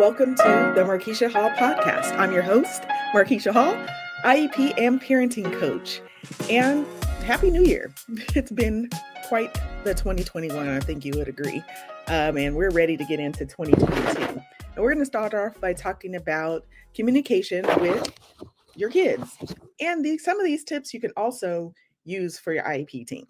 welcome to the Markeisha Hall podcast. I'm your host, Markeisha Hall, IEP and parenting coach. And Happy New Year. It's been quite the 2021, I think you would agree. Um, and we're ready to get into 2022. And we're going to start off by talking about communication with your kids. And the, some of these tips you can also use for your IEP team.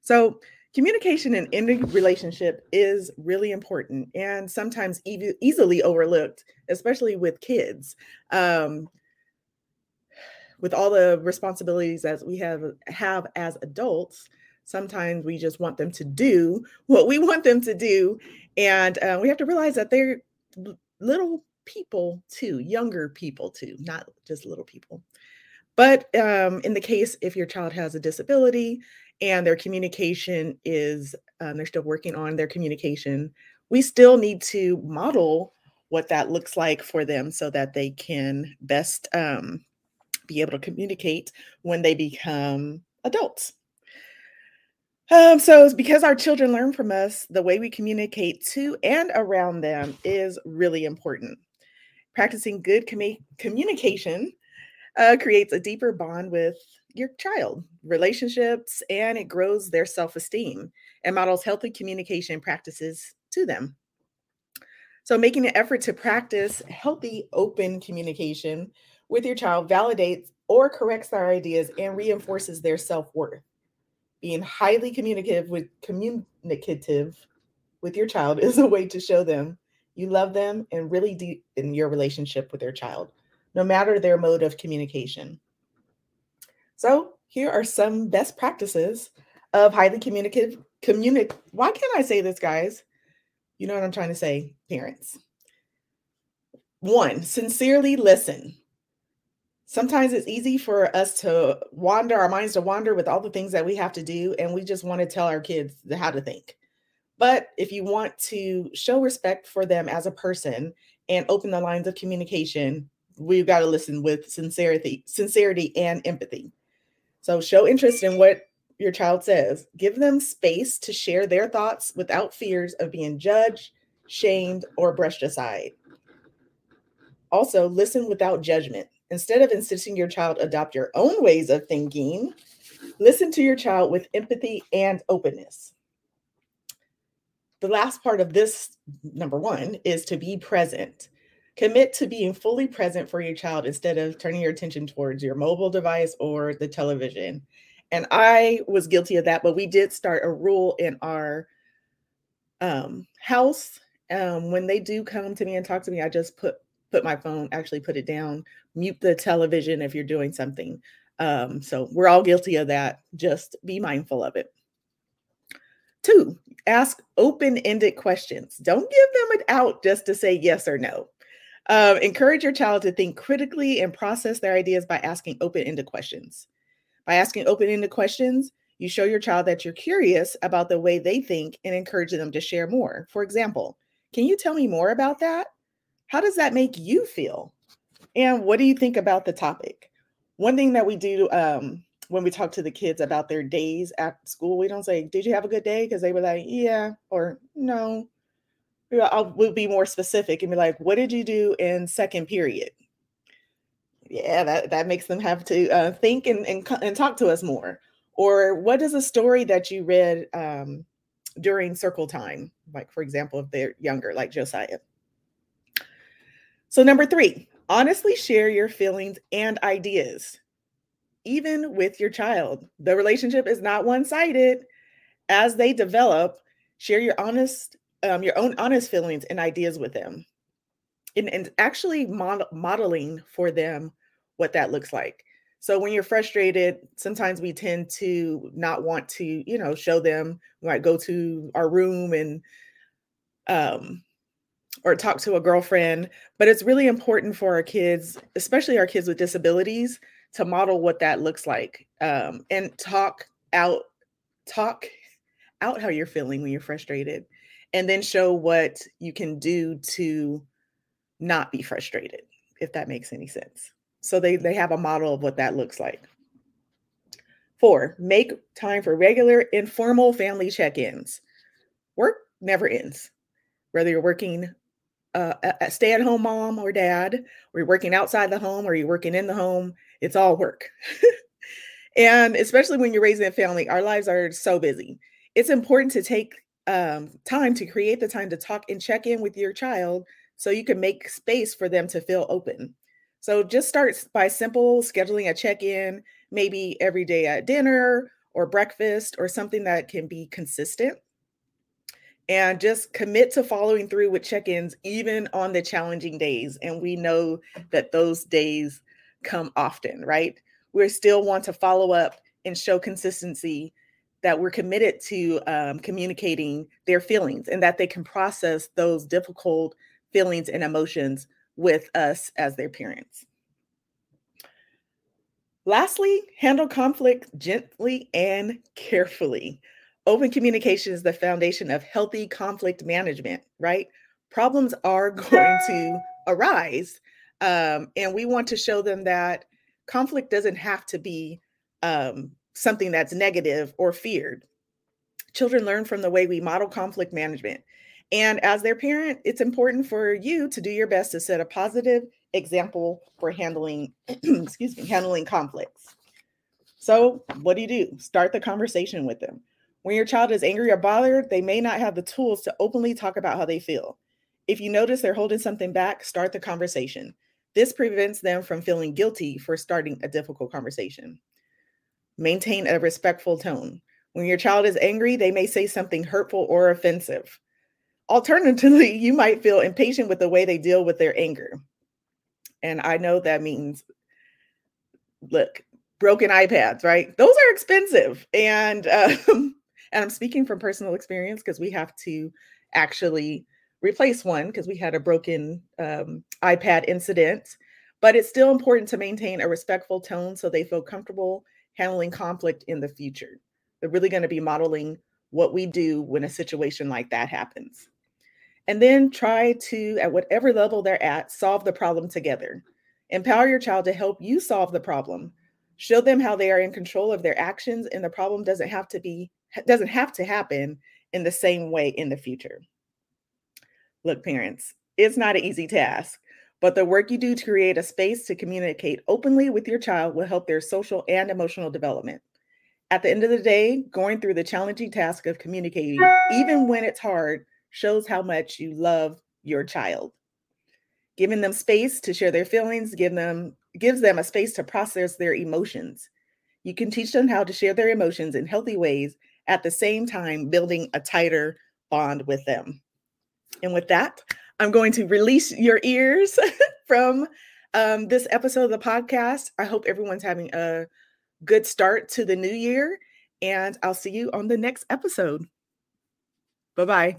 So, communication in any relationship is really important and sometimes e- easily overlooked, especially with kids. Um, with all the responsibilities as we have have as adults, sometimes we just want them to do what we want them to do, and uh, we have to realize that they're little people too, younger people too, not just little people. But um, in the case if your child has a disability, and their communication is um, they're still working on their communication we still need to model what that looks like for them so that they can best um, be able to communicate when they become adults. Um, so because our children learn from us the way we communicate to and around them is really important. Practicing good com- communication uh, creates a deeper bond with your child relationships and it grows their self-esteem and models healthy communication practices to them. So making an effort to practice healthy open communication with your child validates or corrects their ideas and reinforces their self-worth. Being highly communicative with communicative with your child is a way to show them you love them and really deep in your relationship with their child no matter their mode of communication so here are some best practices of highly communicative communic why can't I say this, guys? You know what I'm trying to say, parents. One, sincerely listen. Sometimes it's easy for us to wander, our minds to wander with all the things that we have to do, and we just want to tell our kids how to think. But if you want to show respect for them as a person and open the lines of communication, we've got to listen with sincerity, sincerity and empathy. So show interest in what your child says. Give them space to share their thoughts without fears of being judged, shamed, or brushed aside. Also, listen without judgment. Instead of insisting your child adopt your own ways of thinking, listen to your child with empathy and openness. The last part of this, number one, is to be present. Commit to being fully present for your child instead of turning your attention towards your mobile device or the television. And I was guilty of that, but we did start a rule in our um, house. Um, when they do come to me and talk to me, I just put put my phone, actually put it down, mute the television if you're doing something. Um, so we're all guilty of that. Just be mindful of it. Two, ask open ended questions. Don't give them an out just to say yes or no. Um, encourage your child to think critically and process their ideas by asking open ended questions. By asking open ended questions, you show your child that you're curious about the way they think and encourage them to share more. For example, can you tell me more about that? How does that make you feel? And what do you think about the topic? One thing that we do um, when we talk to the kids about their days at school, we don't say, Did you have a good day? Because they were like, Yeah, or No, I will be more specific and be like, what did you do in second period? Yeah, that, that makes them have to uh, think and, and, and talk to us more. Or what is a story that you read um, during circle time? Like, for example, if they're younger, like Josiah. So, number three, honestly share your feelings and ideas, even with your child. The relationship is not one sided. As they develop, share your honest um, your own honest feelings and ideas with them. And, and actually mod- modeling for them what that looks like. So when you're frustrated sometimes we tend to not want to you know show them we might go to our room and um or talk to a girlfriend but it's really important for our kids especially our kids with disabilities to model what that looks like um, and talk out talk out how you're feeling when you're frustrated and then show what you can do to not be frustrated if that makes any sense so they they have a model of what that looks like four make time for regular informal family check-ins work never ends whether you're working uh, a stay at home mom or dad, or you're working outside the home, or you're working in the home, it's all work. and especially when you're raising a family, our lives are so busy. It's important to take um, time to create the time to talk and check in with your child so you can make space for them to feel open. So just start by simple scheduling a check in, maybe every day at dinner or breakfast or something that can be consistent. And just commit to following through with check ins, even on the challenging days. And we know that those days come often, right? We still want to follow up and show consistency that we're committed to um, communicating their feelings and that they can process those difficult feelings and emotions with us as their parents. Lastly, handle conflict gently and carefully. Open communication is the foundation of healthy conflict management, right? Problems are going to arise. Um, and we want to show them that conflict doesn't have to be um, something that's negative or feared. Children learn from the way we model conflict management. And as their parent, it's important for you to do your best to set a positive example for handling, excuse me, handling conflicts. So, what do you do? Start the conversation with them. When your child is angry or bothered, they may not have the tools to openly talk about how they feel. If you notice they're holding something back, start the conversation. This prevents them from feeling guilty for starting a difficult conversation. Maintain a respectful tone. When your child is angry, they may say something hurtful or offensive. Alternatively, you might feel impatient with the way they deal with their anger. And I know that means, look, broken iPads, right? Those are expensive. And um, and I'm speaking from personal experience because we have to actually replace one because we had a broken um, iPad incident. But it's still important to maintain a respectful tone so they feel comfortable handling conflict in the future. They're really going to be modeling what we do when a situation like that happens. And then try to, at whatever level they're at, solve the problem together. Empower your child to help you solve the problem. Show them how they are in control of their actions, and the problem doesn't have to be doesn't have to happen in the same way in the future. Look, parents, it's not an easy task, but the work you do to create a space to communicate openly with your child will help their social and emotional development. At the end of the day, going through the challenging task of communicating, even when it's hard, shows how much you love your child. Giving them space to share their feelings, give them gives them a space to process their emotions. You can teach them how to share their emotions in healthy ways at the same time building a tighter bond with them. And with that, I'm going to release your ears from um, this episode of the podcast. I hope everyone's having a good start to the new year, and I'll see you on the next episode. Bye bye.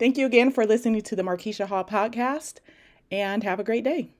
Thank you again for listening to the Markeisha Hall podcast and have a great day.